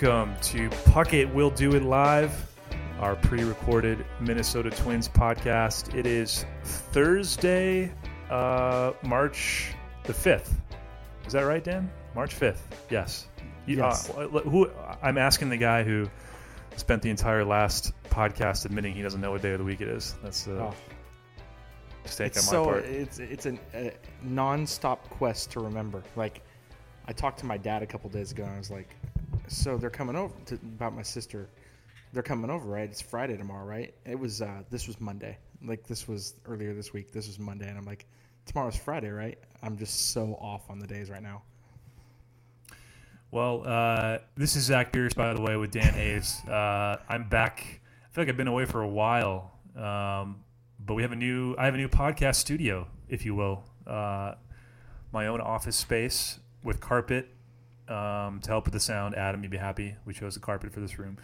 welcome to Puck It We'll Do It Live, our pre recorded Minnesota Twins podcast. It is Thursday, uh, March the 5th. Is that right, Dan? March 5th. Yes. You- Yes. Uh, who, I'm asking the guy who spent the entire last podcast admitting he doesn't know what day of the week it is. That's a Oh. mistake It's on my so part. it's it's a, a non-stop quest to remember. Like, I talked to my dad a couple days ago, and I was like, "So they're coming over to, about my sister. They're coming over, right? It's Friday tomorrow, right? It was uh, this was Monday. Like this was earlier this week. This was Monday, and I'm like, tomorrow's Friday, right? I'm just so off on the days right now. Well, uh, this is Zach Pierce, by the way, with Dan Hayes. Uh, I'm back. I feel like I've been away for a while, um, but we have a new. I have a new podcast studio, if you will. Uh, my own office space with carpet um, to help with the sound. Adam, you'd be happy. We chose a carpet for this room.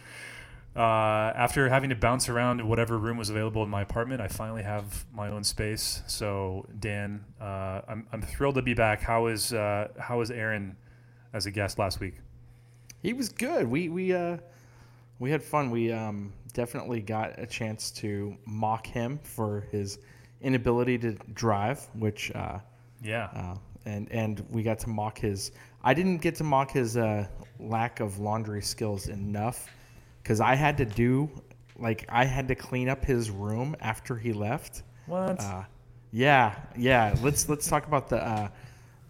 Uh, after having to bounce around whatever room was available in my apartment, I finally have my own space. So, Dan, uh, I'm, I'm thrilled to be back. How is uh, how is Aaron as a guest last week? He was good. We we uh we had fun. We um definitely got a chance to mock him for his inability to drive, which uh, Yeah. And and we got to mock his. I didn't get to mock his uh, lack of laundry skills enough because I had to do like I had to clean up his room after he left. What? Uh, yeah, yeah. Let's let's talk about the uh,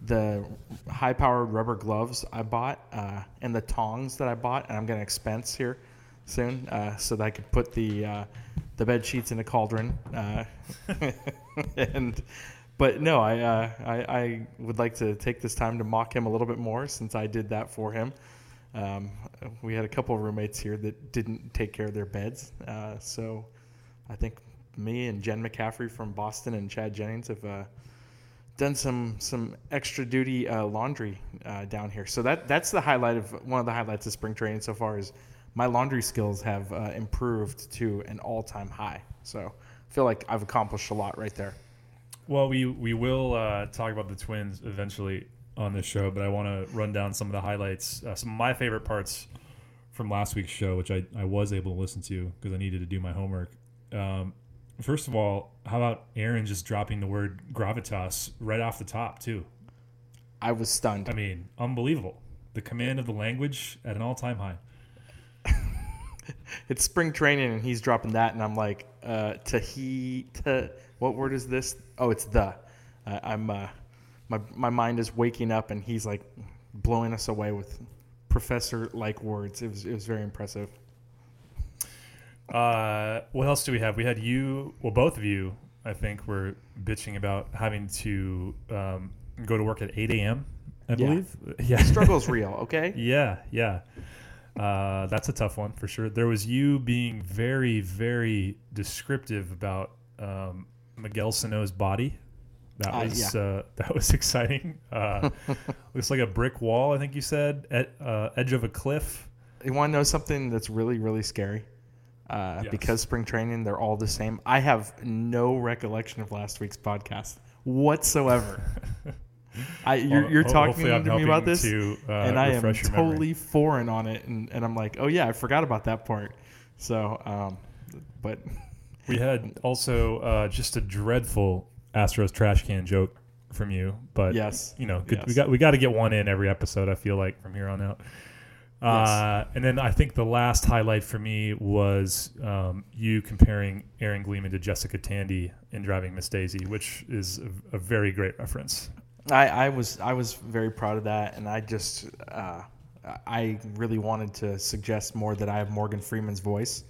the high powered rubber gloves I bought uh, and the tongs that I bought, and I'm gonna expense here soon uh, so that I could put the uh, the bed sheets in a cauldron. Uh, and but no, I, uh, I I would like to take this time to mock him a little bit more since I did that for him. Um, we had a couple of roommates here that didn't take care of their beds, uh, so I think me and Jen McCaffrey from Boston and Chad Jennings have uh, done some some extra duty uh, laundry uh, down here. So that that's the highlight of one of the highlights of spring training so far is my laundry skills have uh, improved to an all time high. So I feel like I've accomplished a lot right there. Well, we we will uh, talk about the Twins eventually on this show, but I want to run down some of the highlights, uh, some of my favorite parts from last week's show, which I, I was able to listen to because I needed to do my homework. Um, first of all, how about Aaron just dropping the word gravitas right off the top too? I was stunned. I mean, unbelievable. The command of the language at an all time high. It's spring training and he's dropping that, and I'm like, uh, to he to what word is this? Oh, it's the. Uh, I'm uh, my my mind is waking up, and he's like blowing us away with professor like words. It was it was very impressive. Uh, what else do we have? We had you, well, both of you, I think, were bitching about having to um, go to work at 8 a.m., I Yeah. believe. Yeah. Struggle's real, okay? Yeah, yeah. Uh, that's a tough one for sure. There was you being very, very descriptive about um, Miguel Sano's body. That Uh, was yeah. uh, that was exciting. Uh, looks like a brick wall. I think you said at uh, edge of a cliff. You want to know something that's really really scary? Uh, Yes. Because spring training, they're all the same. I have no recollection of last week's podcast whatsoever. I, you're, Well, you're talking to me about this, to, uh, and I am your memory. totally foreign on it, and, and I'm like, oh yeah, I forgot about that part. So, um, but We had also uh, just a dreadful Astros trash can joke from you, but yes, you know, good, we got we got to get one in every episode. I feel like from here on out. Uh, and then I think the last highlight for me was um, you comparing Aaron Gleeman to Jessica Tandy in Driving Miss Daisy, which is a, a very great reference. I, I was I was very proud of that, and I just uh, I really wanted to suggest more that I have Morgan Freeman's voice,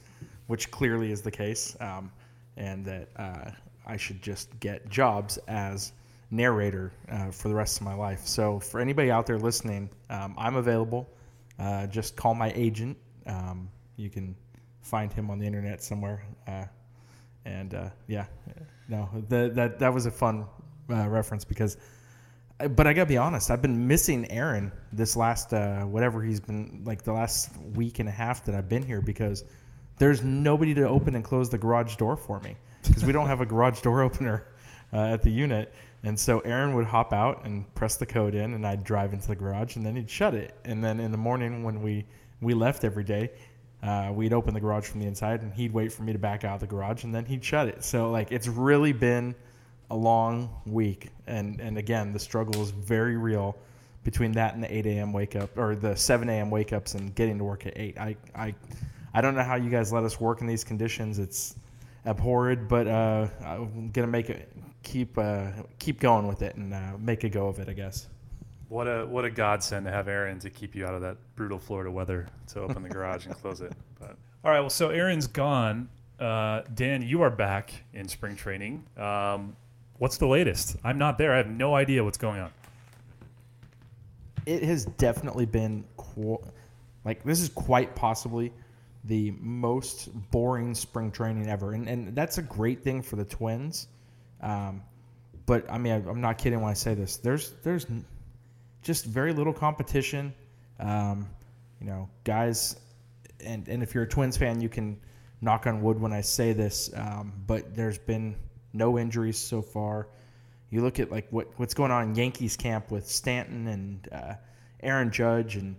which clearly is the case, um, and that uh, I should just get jobs as narrator uh, for the rest of my life. So for anybody out there listening, um, I'm available. Uh, just call my agent. Um, you can find him on the internet somewhere. Uh, and uh, yeah, no, the, that that was a fun uh, reference because but I gotta be honest, I've been missing Aaron this last whatever he's been like the last week and a half that I've been here because there's nobody to open and close the garage door for me because we don't have a garage door opener uh, at the unit, and so Aaron would hop out and press the code in, and I'd drive into the garage, and then he'd shut it, and then in the morning when we we left every day, uh, we'd open the garage from the inside, and he'd wait for me to back out of the garage, and then he'd shut it. So like it's really been a long week, and and again the struggle is very real between that and the 8 a.m. wake up or the 7 a.m. wake ups and getting to work at 8. I I I don't know how you guys let us work in these conditions. It's abhorred, but uh, I'm gonna make it keep uh, keep going with it and uh, make a go of it, I guess. What a what a godsend to have Aaron to keep you out of that brutal Florida weather to open the garage and close it. But all right, well, so Aaron's gone. Uh, Dan, you are back in spring training. Um, what's the latest? I'm not there. I have no idea what's going on. It has definitely been qu- like this is quite possibly the most boring spring training ever, and and that's a great thing for the Twins. Um, but I mean, I, I'm not kidding when I say this. There's there's just very little competition. Um, you know, guys, and and if you're a Twins fan, you can knock on wood when I say this. Um, but there's been no injuries so far. You look at like what what's going on in Yankees camp with Stanton and uh, Aaron Judge and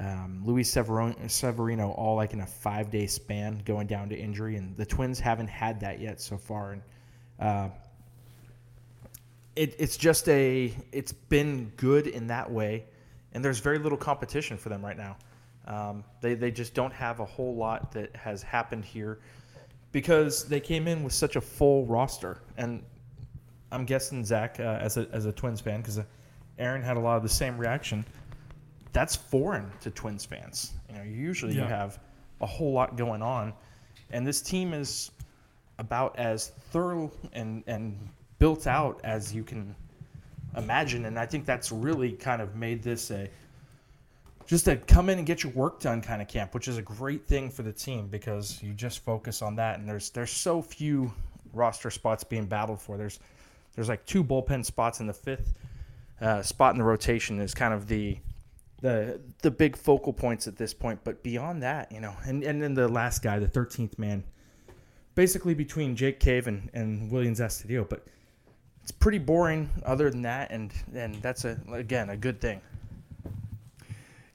um, Luis Severino, all like in a five day span going down to injury, and the Twins haven't had that yet so far. And uh, it, it's just a it's been good in that way, and there's very little competition for them right now. Um, they they just don't have a whole lot that has happened here because they came in with such a full roster, and I'm guessing Zach uh, as a as a Twins fan because Aaron had a lot of the same reaction that's foreign to Twins fans. You know, usually yeah. you have a whole lot going on, and this team is about as thorough and and built out as you can imagine. And I think that's really kind of made this a just a come in and get your work done kind of camp, which is a great thing for the team because you just focus on that. And there's there's so few roster spots being battled for. There's there's like two bullpen spots in the fifth uh, spot in the rotation is kind of the the the big focal points at this point. But beyond that, you know, and, and then the last guy, the thirteenth man, basically between Jake Cave and, and Willians Astudillo. But it's pretty boring other than that, and and that's a again a good thing.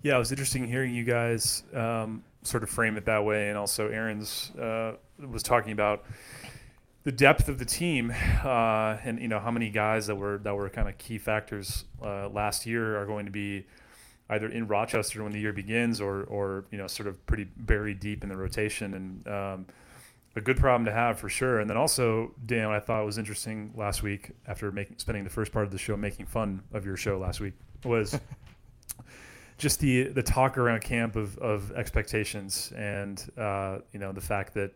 Yeah, it was interesting hearing you guys um, sort of frame it that way, and also Aaron's uh, was talking about the depth of the team, uh, and you know how many guys that were that were kind of key factors uh, last year are going to be either in Rochester when the year begins or or you know sort of pretty buried deep in the rotation and um, a good problem to have for sure. And then also Dan, what I thought was interesting last week after making spending the first part of the show making fun of your show last week was. just the the talk around camp of, of expectations and uh, you know the fact that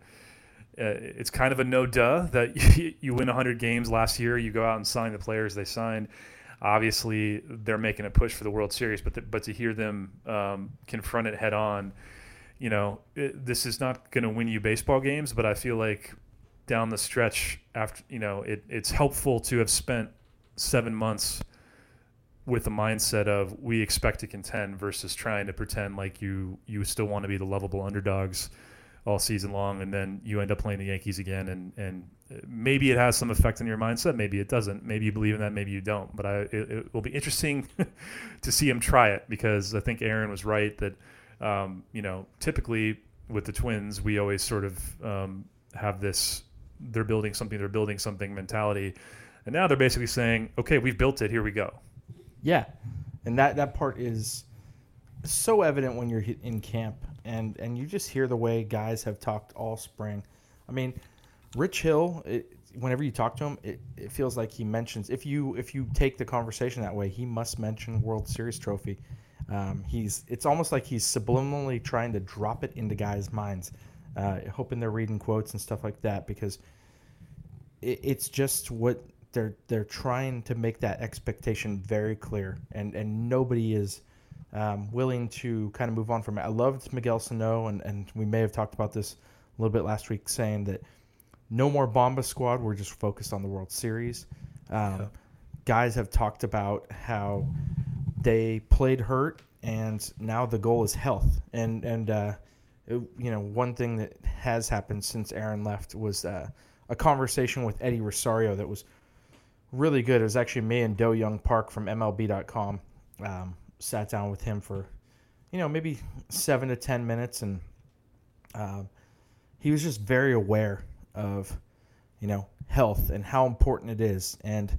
uh, it's kind of a no duh that you, you win 100 games last year you go out and sign the players they signed obviously they're making a push for the World Series, but the, but to hear them um, confront it head on, you know, it, this is not going to win you baseball games, but I feel like down the stretch after you know it, it's helpful to have spent seven months with the mindset of we expect to contend versus trying to pretend like you you still want to be the lovable underdogs all season long, and then you end up playing the Yankees again, and and maybe it has some effect on your mindset, maybe it doesn't. Maybe you believe in that, maybe you don't. But I, it, it will be interesting to see him try it because I think Aaron was right that um, you know typically with the Twins we always sort of um, have this they're building something, they're building something mentality, and now they're basically saying, okay, we've built it, here we go. Yeah, and that that part is so evident when you're in camp and and you just hear the way guys have talked all spring. I mean, Rich Hill. It, whenever you talk to him, it, it feels like he mentions if you if you take the conversation that way, he must mention World Series trophy. Um, he's it's almost like he's subliminally trying to drop it into guys' minds, uh, hoping they're reading quotes and stuff like that because it, it's just what they're they're trying to make that expectation very clear, and and nobody is um, willing to kind of move on from it. I loved Miguel Sano, and, and we may have talked about this a little bit last week, saying that no more Bomba Squad. We're just focused on the World Series. Um, yeah. Guys have talked about how they played hurt, and now the goal is health. And and uh, it, you know one thing that has happened since Aaron left was uh, a conversation with Eddie Rosario that was really good. It was actually me and Do-Hyoung Park from MLB.com. Um, sat down with him for you know, maybe seven to 10 minutes. And um, he was just very aware of, you know, health and how important it is. And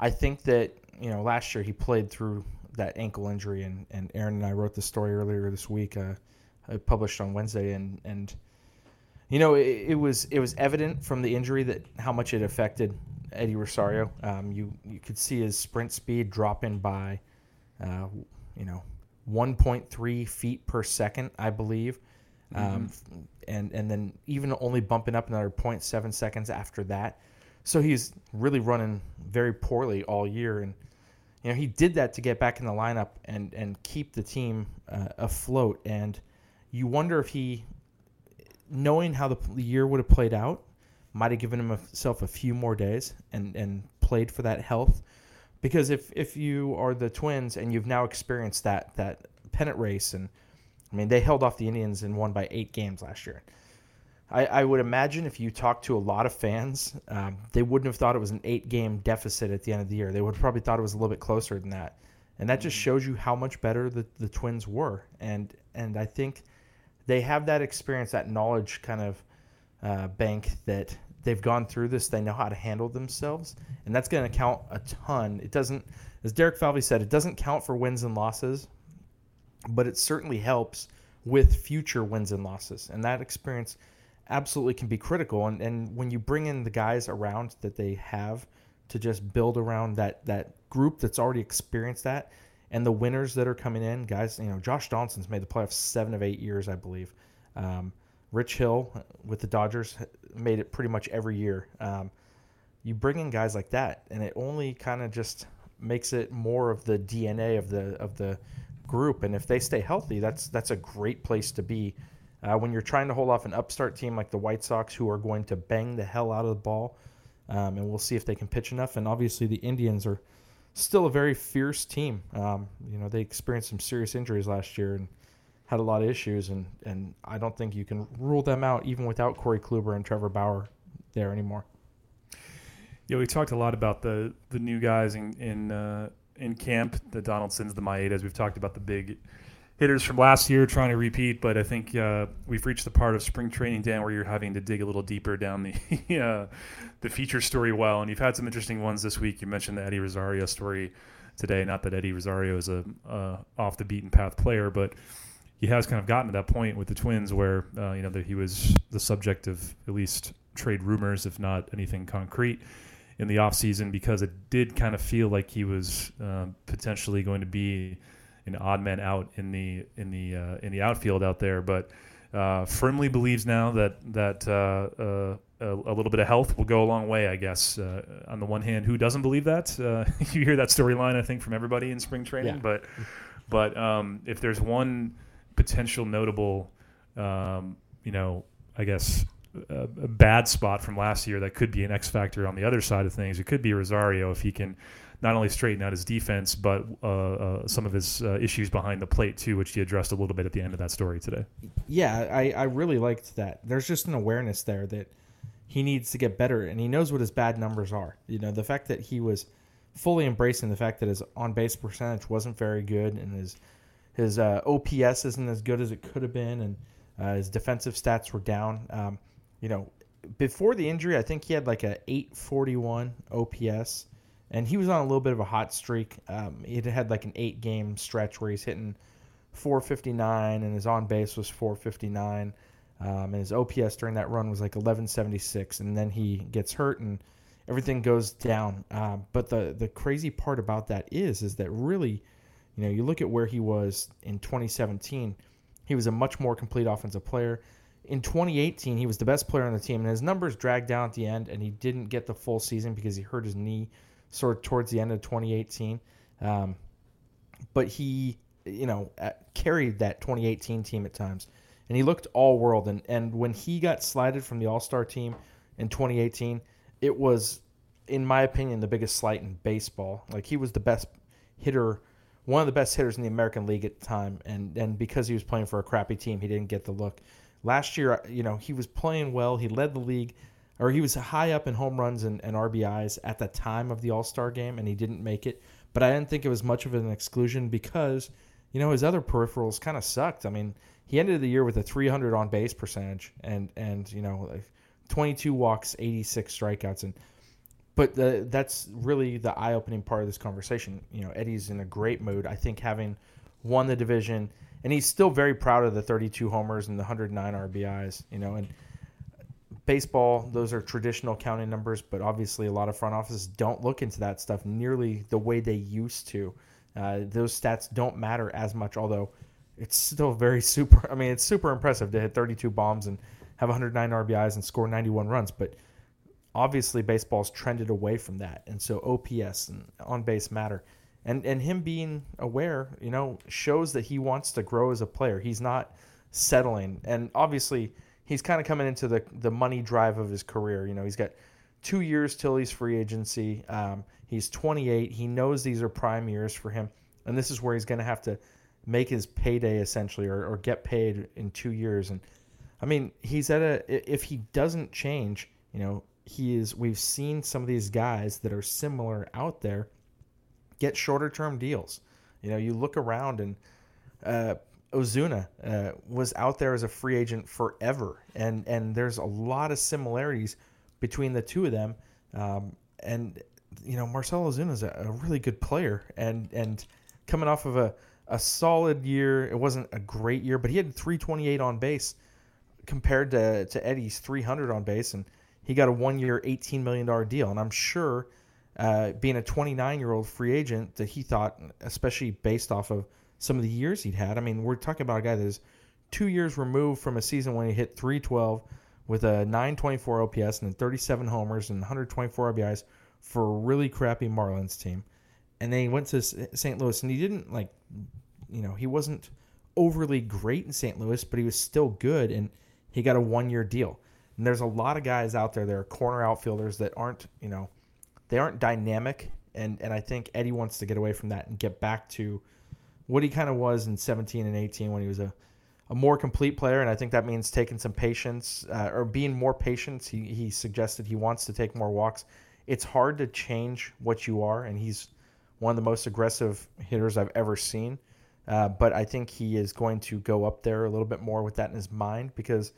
I think that, you know, last year he played through that ankle injury. And, and Aaron and I wrote the story earlier this week, uh, published on Wednesday. And, and, you know, it, it, was it was evident from the injury that how much it affected Eddie Rosario. Um, you you could see his sprint speed dropping by, uh, you know, 1.3 feet per second, I believe, um, mm-hmm. and and then even only bumping up another 0.7 seconds after that. So he's really running very poorly all year, and you know he did that to get back in the lineup and and keep the team uh, afloat. And you wonder if he knowing how the, the year would have played out, might have given himself a few more days and, and played for that health. Because if, if you are the Twins and you've now experienced that that pennant race, and I mean they held off the Indians and won by eight games last year. I, I would imagine if you talk to a lot of fans, um, they wouldn't have thought it was an eight game deficit at the end of the year. They would have probably thought it was a little bit closer than that. And that just mm-hmm. shows you how much better the, the Twins were. And and I think – they have that experience, that knowledge kind of uh, bank that they've gone through this. They know how to handle themselves, and that's going to count a ton. It doesn't, as Derek Falvey said, it doesn't count for wins and losses, but it certainly helps with future wins and losses. And that experience absolutely can be critical. And, and when you bring in the guys around that they have to just build around that that group that's already experienced that, and the winners that are coming in, guys, you know, Josh Johnson's made the playoffs seven of eight years, I believe. Um, Rich Hill with the Dodgers made it pretty much every year. Um, you bring in guys like that, and it only kind of just makes it more of the DNA of the of the group. And if they stay healthy, that's that's a great place to be. Uh, when you're trying to hold off an upstart team like the White Sox, who are going to bang the hell out of the ball, um, and we'll see if they can pitch enough. And obviously, the Indians are still a very fierce team. Um, you know, they experienced some serious injuries last year and had a lot of issues, and, and I don't think you can rule them out even without Corey Kluber and Trevor Bauer there anymore. Yeah, we talked a lot about the the new guys in in uh, in camp, the Donaldsons, the Maedas. We've talked about the big hitters from last year trying to repeat, but I think uh, we've reached the part of spring training, Dan, where you're having to dig a little deeper down the uh, the feature story well. And you've had some interesting ones this week. You mentioned the Eddie Rosario story today. Not that Eddie Rosario is a uh, off the beaten path player, but he has kind of gotten to that point with the Twins where uh, you know that he was the subject of at least trade rumors, if not anything concrete. In the offseason, because it did kind of feel like he was uh, potentially going to be an odd man out in the in the uh, in the outfield out there, but uh, firmly believes now that that uh, uh a, a, little bit of health will go a long way. I guess uh, on the one hand, who doesn't believe that? Uh, you hear that storyline, I think, from everybody in spring training. Yeah. But but um, if there's one potential notable, um, you know, I guess a, a, bad spot from last year that could be an X factor on the other side of things. It could be Rosario if he can not only straighten out his defense, but uh, uh, some of his uh, issues behind the plate too, which he addressed a little bit at the end of that story today. Yeah, I, I really liked that. There's just an awareness there that he needs to get better, and he knows what his bad numbers are. You know, the fact that he was fully embracing the fact that his on base percentage wasn't very good, and his his uh, OPS isn't as good as it could have been, and uh, his defensive stats were down. Um, you know, before the injury, I think he had like a 841 OPS and he was on a little bit of a hot streak. Um, he had like an eight game stretch where he's hitting 459 and his on base was 459. Um, and his OPS during that run was like 1176. And then he gets hurt and everything goes down. Um, but the, the crazy part about that is, is that really, you know, you look at where he was in 2017, he was a much more complete offensive player. In 2018, he was the best player on the team, and his numbers dragged down at the end, and he didn't get the full season because he hurt his knee sort of towards the end of 2018. Um, but he, you know, uh, carried that 2018 team at times, and he looked all world. And and when he got slided from the All Star team in 2018, it was, in my opinion, the biggest slight in baseball. Like he was the best hitter. One of the best hitters in the American League at the time, and, and because he was playing for a crappy team, he didn't get the look. Last year, you know, he was playing well. He led the league or he was high up in home runs and, and RBIs at the time of the All Star game, and he didn't make it. But I didn't think it was much of an exclusion because you know his other peripherals kind of sucked. I mean, he ended the year with a 300 on base percentage and and you know like 22 walks, 86 strikeouts, and but the, that's really the eye-opening part of this conversation. You know, Eddie's in a great mood. I think having won the division, and he's still very proud of the 32 homers and the 109 RBIs. You know, and baseball, those are traditional counting numbers, but obviously a lot of front offices don't look into that stuff nearly the way they used to. Uh, those stats don't matter as much, although it's still very super. I mean, it's super impressive to hit 32 bombs and have 109 RBIs and score 91 runs, but obviously baseball's trended away from that, and so OPS and on base matter. And and him being aware, you know, shows that he wants to grow as a player. He's not settling, and obviously he's kind of coming into the the money drive of his career. You know, he's got two years till he's free agency. Um, he's 28. He knows these are prime years for him, and this is where he's going to have to make his payday essentially, or, or get paid in two years. And I mean, he's at a if he doesn't change, you know, he is. We've seen some of these guys that are similar out there get shorter term deals. You know, you look around and uh, Ozuna uh, was out there as a free agent forever, and and there's a lot of similarities between the two of them. Um, and you know, Marcell Ozuna is a, a, really good player, and and coming off of a a solid year. It wasn't a great year, but he had 328 on base compared to to Eddie's 300 on base, and he got a one year, 18 million dollar deal. And I'm sure, uh, being a 29 year old free agent, that he thought, especially based off of some of the years he'd had. I mean, we're talking about a guy that is two years removed from a season when he hit 312 with a 924 OPS and 37 homers and 124 RBIs for a really crappy Marlins team. And then he went to St. Louis and he didn't like, you know, he wasn't overly great in St. Louis, but he was still good and he got a one year deal. And there's a lot of guys out there that are corner outfielders that aren't, you know, they aren't dynamic. And, and I think Eddie wants to get away from that and get back to what he kind of was in 17 and 18 when he was a, a more complete player. And I think that means taking some patience uh, or being more patient. He, he suggested he wants to take more walks. It's hard to change what you are, and he's one of the most aggressive hitters I've ever seen. Uh, but I think he is going to go up there a little bit more with that in his mind because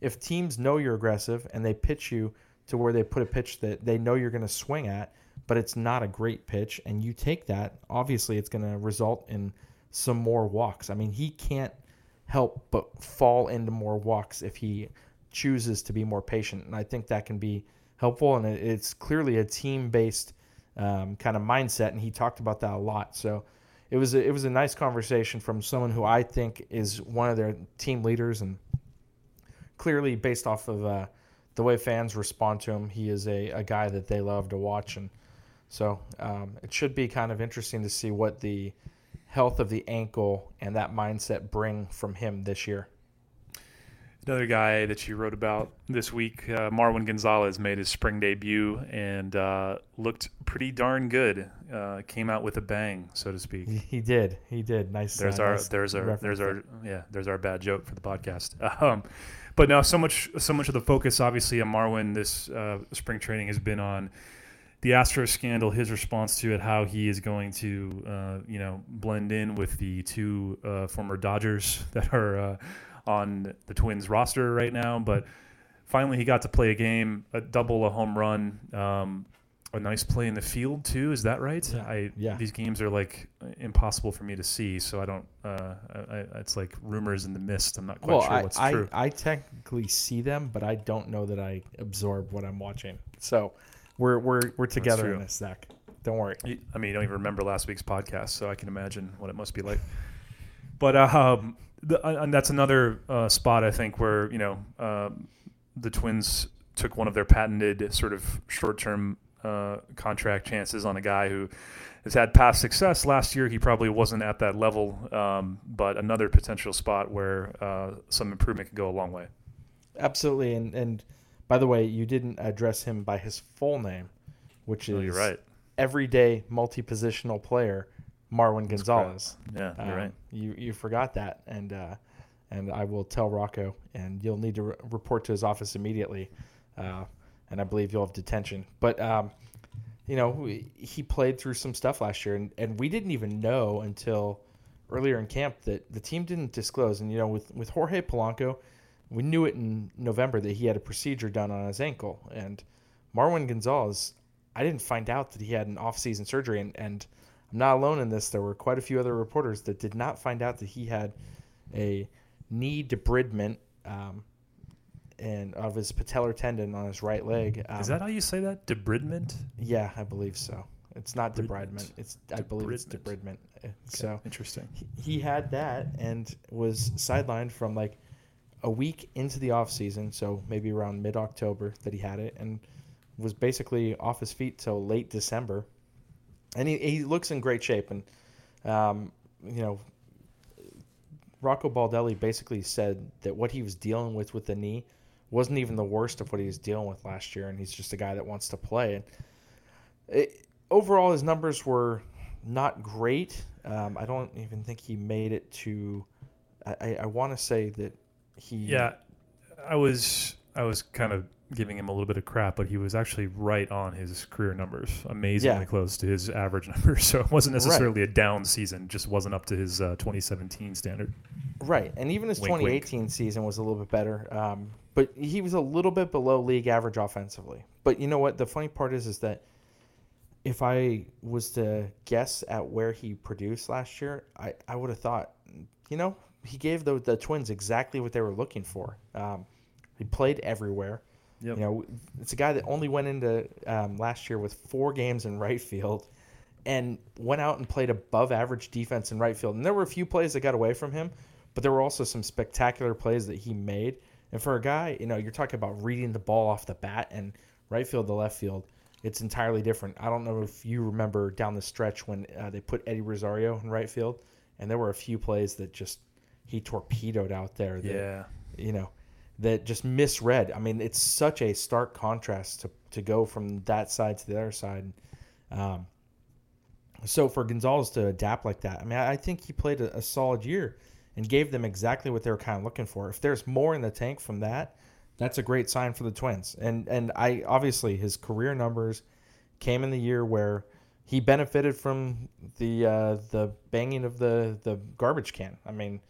if teams know you're aggressive and they pitch you to where they put a pitch that they know you're going to swing at, but it's not a great pitch, and you take that, obviously it's going to result in some more walks. I mean, he can't help but fall into more walks if he chooses to be more patient. And I think that can be helpful. And it's clearly a team based um, kind of mindset. And he talked about that a lot. So it was a, it was a nice conversation from someone who I think is one of their team leaders and clearly based off of uh, the way fans respond to him, he is a, a guy that they love to watch. And so um, it should be kind of interesting to see what the health of the ankle and that mindset bring from him this year. Another guy that you wrote about this week, uh, Marwin Gonzalez, made his spring debut and uh, looked pretty darn good. Uh, came out with a bang, so to speak. He did. He did. Nice. There's uh, our. nice there's our. There's our. Yeah. There's our bad joke for the podcast. Um, but now, so much. So much of the focus, obviously, on Marwin this uh, spring training has been on the Astros scandal, his response to it, how he is going to, uh, you know, blend in with the two uh, former Dodgers that are uh, on the Twins roster right now. But finally, he got to play a game, a double, a home run, um, a nice play in the field too. Is that right? Yeah. I Yeah. these games are like impossible for me to see, so I don't. Uh, I, I, it's like rumors in the mist. I'm not quite well, sure I, what's I, true. I technically see them, but I don't know that I absorb what I'm watching. So we're we're we're together in this, Zach. Don't worry. I mean, you don't even remember last week's podcast, so I can imagine what it must be like. But um, the, uh, and that's another uh, spot I think where you know um, the Twins took one of their patented sort of short-term uh, contract chances on a guy who has had past success. Last year, he probably wasn't at that level, um, but another potential spot where uh, some improvement could go a long way. Absolutely. And and by the way, you didn't address him by his full name, which is you're right. everyday multi-positional player Marwin Gonzalez. Yeah, you're Um, right. You you forgot that, and uh, and I will tell Rocco, and you'll need to re- report to his office immediately, uh, and I believe you'll have detention. But um, you know, he played through some stuff last year, and, and we didn't even know until earlier in camp that the team didn't disclose. And you know, with with Jorge Polanco, we knew it in November that he had a procedure done on his ankle, and Marwin Gonzalez, I didn't find out that he had an off-season surgery, and, and I'm not alone in this. There were quite a few other reporters that did not find out that he had a knee debridement um, and of his patellar tendon on his right leg. Um, Is that how you say that? Debridement? Yeah, I believe so. It's not Debridement. It's I believe it's Debridement. debridement. Uh, So Interesting. he- he had that and was sidelined from like a week into the off season, so maybe around mid October that he had it, and was basically off his feet till late December. And he, he looks in great shape, and um, you know, Rocco Baldelli basically said that what he was dealing with with the knee wasn't even the worst of what he was dealing with last year, and he's just a guy that wants to play. It, overall, his numbers were not great. Um, I don't even think he made it to. I, I, want to say that he. Yeah, I was I was kind of giving him a little bit of crap, but he was actually right on his career numbers, amazingly Yeah. close to his average numbers. So it wasn't Right. necessarily a down season; just wasn't up to his uh, 2017 standard. Right, and even his Wink, wink. 2018 season was a little bit better, um, but he was a little bit below league average offensively. But you know what? The funny part is, is that if I was to guess at where he produced last year, I, I would have thought, you know, he gave the the Twins exactly what they were looking for. Um, he played everywhere. Yep. You know, it's a guy that only went into um, last year with four games in right field and went out and played above average defense in right field. And there were a few plays that got away from him, but there were also some spectacular plays that he made. And for a guy, you know, you're talking about reading the ball off the bat and right field to left field, it's entirely different. I don't know if you remember down the stretch when uh, they put Eddie Rosario in right field, and there were a few plays that just he torpedoed out there. That, Yeah, you know, that just misread. I mean, it's such a stark contrast to, to go from that side to the other side. Um, so for Gonzalez to adapt like that, I mean, I I think he played a, a solid year and gave them exactly what they were kind of looking for. If there's more in the tank from that, that's a great sign for the Twins. And and I obviously his career numbers came in the year where he benefited from the uh, the banging of the the garbage can. I mean,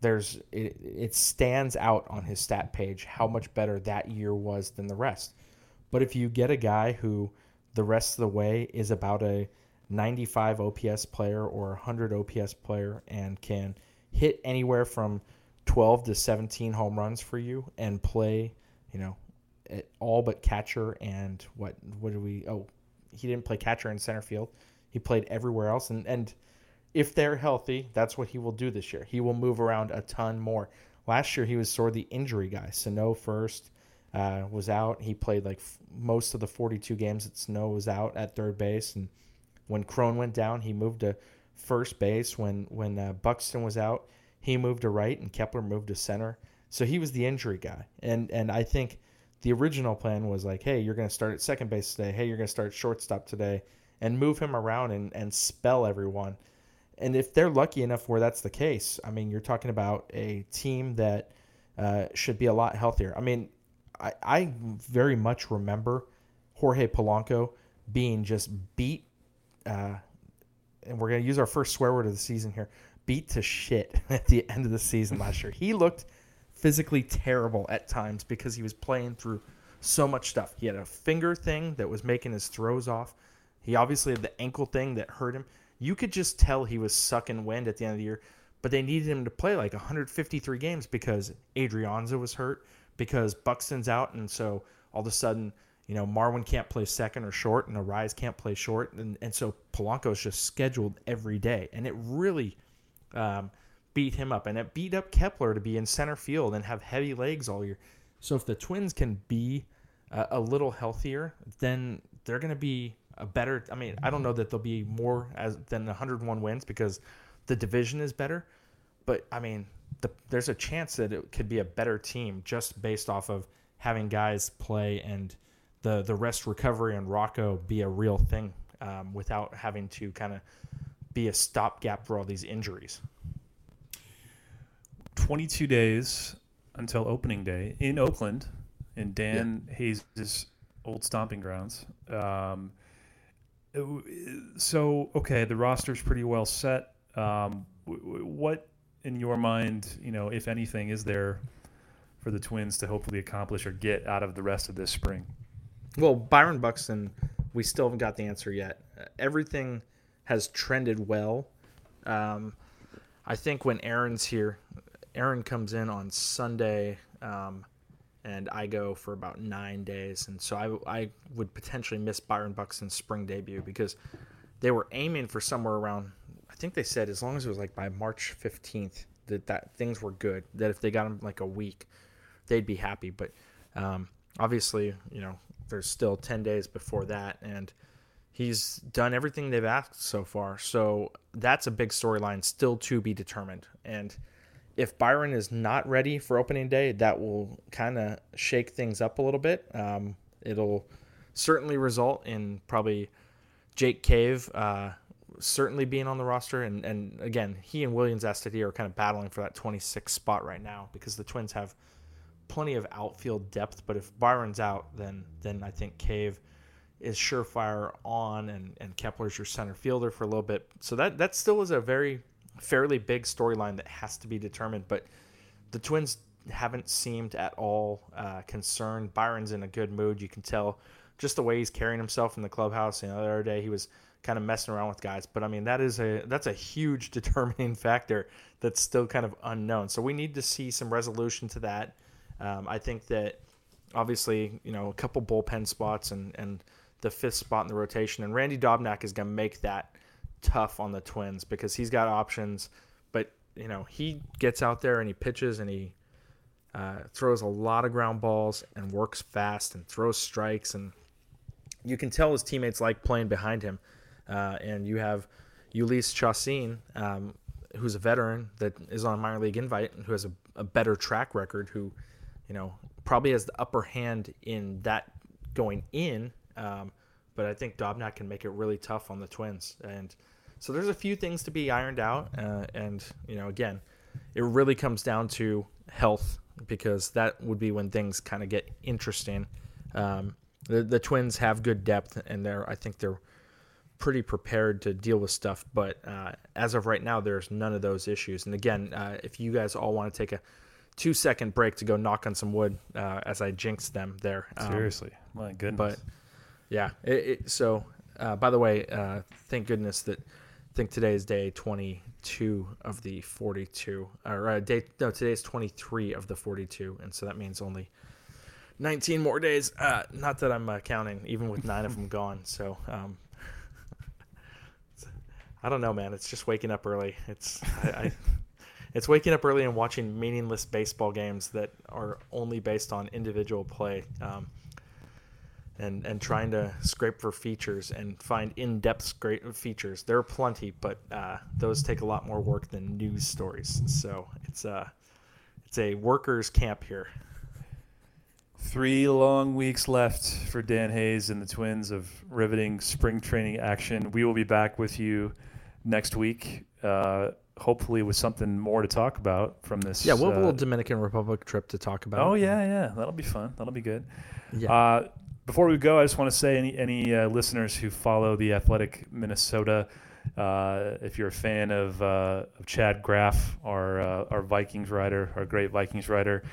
there's it, it stands out on his stat page how much better that year was than the rest. But if you get a guy who the rest of the way is about a 95 OPS player or a 100 OPS player and can hit anywhere from 12 to 17 home runs for you and play, you know, at all but catcher and what what do we oh he didn't play catcher in center field. He played everywhere else and and if they're healthy, that's what he will do this year. He will move around a ton more. Last year he was sort of the injury guy. Sano first uh, was out. He played like f- most of the 42 games that Sano was out at third base, and when Cron went down, he moved to first base. When when uh, Buxton was out, he moved to right, and Kepler moved to center. So he was the injury guy, and and I think the original plan was like, hey, you're going to start at second base today. Hey, you're going to start shortstop today, and move him around and and spell everyone. And if they're lucky enough where that's the case, I mean, you're talking about a team that uh, should be a lot healthier. I mean, I, I very much remember Jorge Polanco being just beat, uh, and we're going to use our first swear word of the season here beat to shit at the end of the season last year. He looked physically terrible at times because he was playing through so much stuff. He had a finger thing that was making his throws off. He obviously had the ankle thing that hurt him. You could just tell he was sucking wind at the end of the year, but they needed him to play like 153 games because Adrianza was hurt, because Buxton's out, and so all of a sudden, you know, Marwin can't play second or short, and Arraez can't play short, and, and so Polanco is just scheduled every day, and it really um, beat him up, and it beat up Kepler to be in center field and have heavy legs all year. So if the Twins can be uh, a little healthier, then they're going to be a better. I mean, I don't know that they'll be more as than 101 wins because the division is better, but I mean, the, there's a chance that it could be a better team just based off of having guys play and the the rest recovery and Rocco be a real thing um, without having to kind of be a stopgap for all these injuries. 22 days until opening day in Oakland, in Dan Hayes' old stomping grounds. Um, so okay, the roster's pretty well set. Um, what in your mind, you know, if anything, is there for the Twins to hopefully accomplish or get out of the rest of this spring? Well, Byron Buxton, we still haven't got the answer yet. Everything has trended well. Um, I think when Aaron's here, Aaron comes in on Sunday, um, and I go for about nine days, and so I, I would potentially miss Byron Buxton's spring debut because they were aiming for somewhere around. I think they said as long as it was like by March fifteenth that that things were good. That if they got him like a week, they'd be happy. But um, obviously, you know, there's still ten days before that, and he's done everything they've asked so far. So that's a big storyline still to be determined. And if Byron is not ready for opening day, that will kind of shake things up a little bit. Um, it'll certainly result in probably Jake Cave uh, certainly being on the roster. And, and again, he and Willians Astudillo are kind of battling for that 26 spot right now because the Twins have plenty of outfield depth. But if Byron's out, then then I think Cave is surefire on, and, and Kepler's your center fielder for a little bit. So that that still is a very fairly big storyline that has to be determined. But the Twins haven't seemed at all uh, concerned. Byron's in a good mood. You can tell just the way he's carrying himself in the clubhouse. You know, the other day he was kind of messing around with guys, but I mean that is a that's a huge determining factor that's still kind of unknown. So we need to see some resolution to that. Um, I think that obviously you know a couple bullpen spots and and the fifth spot in the rotation, and Randy Dobnak is going to make that tough on the Twins because he's got options, but you know he gets out there and he pitches and he uh, throws a lot of ground balls and works fast and throws strikes and you can tell his teammates like playing behind him. Uh, and you have Jhoulys Chacin, um, who's a veteran that is on a minor league invite and who has a, a, better track record, who, you know, probably has the upper hand in that going in. Um, but I think Dobnak can make it really tough on the Twins. And so there's a few things to be ironed out. Uh, and, you know, again, it really comes down to health because that would be when things kind of get interesting. Um, the, the Twins have good depth, and they're I think they're pretty prepared to deal with stuff. But uh, as of right now, there's none of those issues. And again, uh, if you guys all want to take a two second break to go knock on some wood, uh, as I jinxed them there. Um, Seriously, my goodness. But yeah, it, it, so uh, by the way, uh, thank goodness that I think today is day 22 of the 42, or uh, day no, today is 23 of the 42, and so that means only 19 more days. Uh, not that I'm uh, counting, even with nine of them gone. So, um, I don't know, man. It's just waking up early. It's I, I, it's waking up early and watching meaningless baseball games that are only based on individual play, um, and and trying to scrape for features and find in-depth scrape features. There are plenty, but uh, those take a lot more work than news stories. So it's a uh, it's a workers' camp here. Three long weeks left for Dan Hayes and the Twins of riveting spring training action. We will be back with you next week, uh, hopefully with something more to talk about from this. Yeah, we'll have uh, a little Dominican Republic trip to talk about. Oh yeah, yeah, that'll be fun. That'll be good. Yeah. Uh, before we go, I just want to say any any uh, listeners who follow the Athletic Minnesota. Uh, if you're a fan of, uh, of Chad Graff, our uh, our Vikings writer, our great Vikings writer,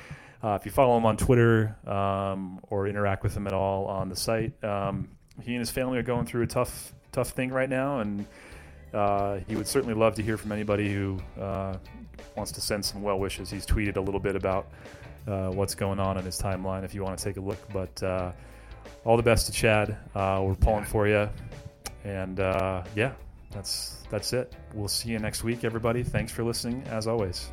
uh, if you follow him on Twitter um, or interact with him at all on the site, um, he and his family are going through a tough, tough thing right now, and uh, he would certainly love to hear from anybody who uh, wants to send some well wishes. He's tweeted a little bit about uh, what's going on in his timeline. If you want to take a look, but uh, all the best to Chad. Uh, we're pulling for you, and yeah, that's that's it. We'll see you next week, everybody. Thanks for listening, as always.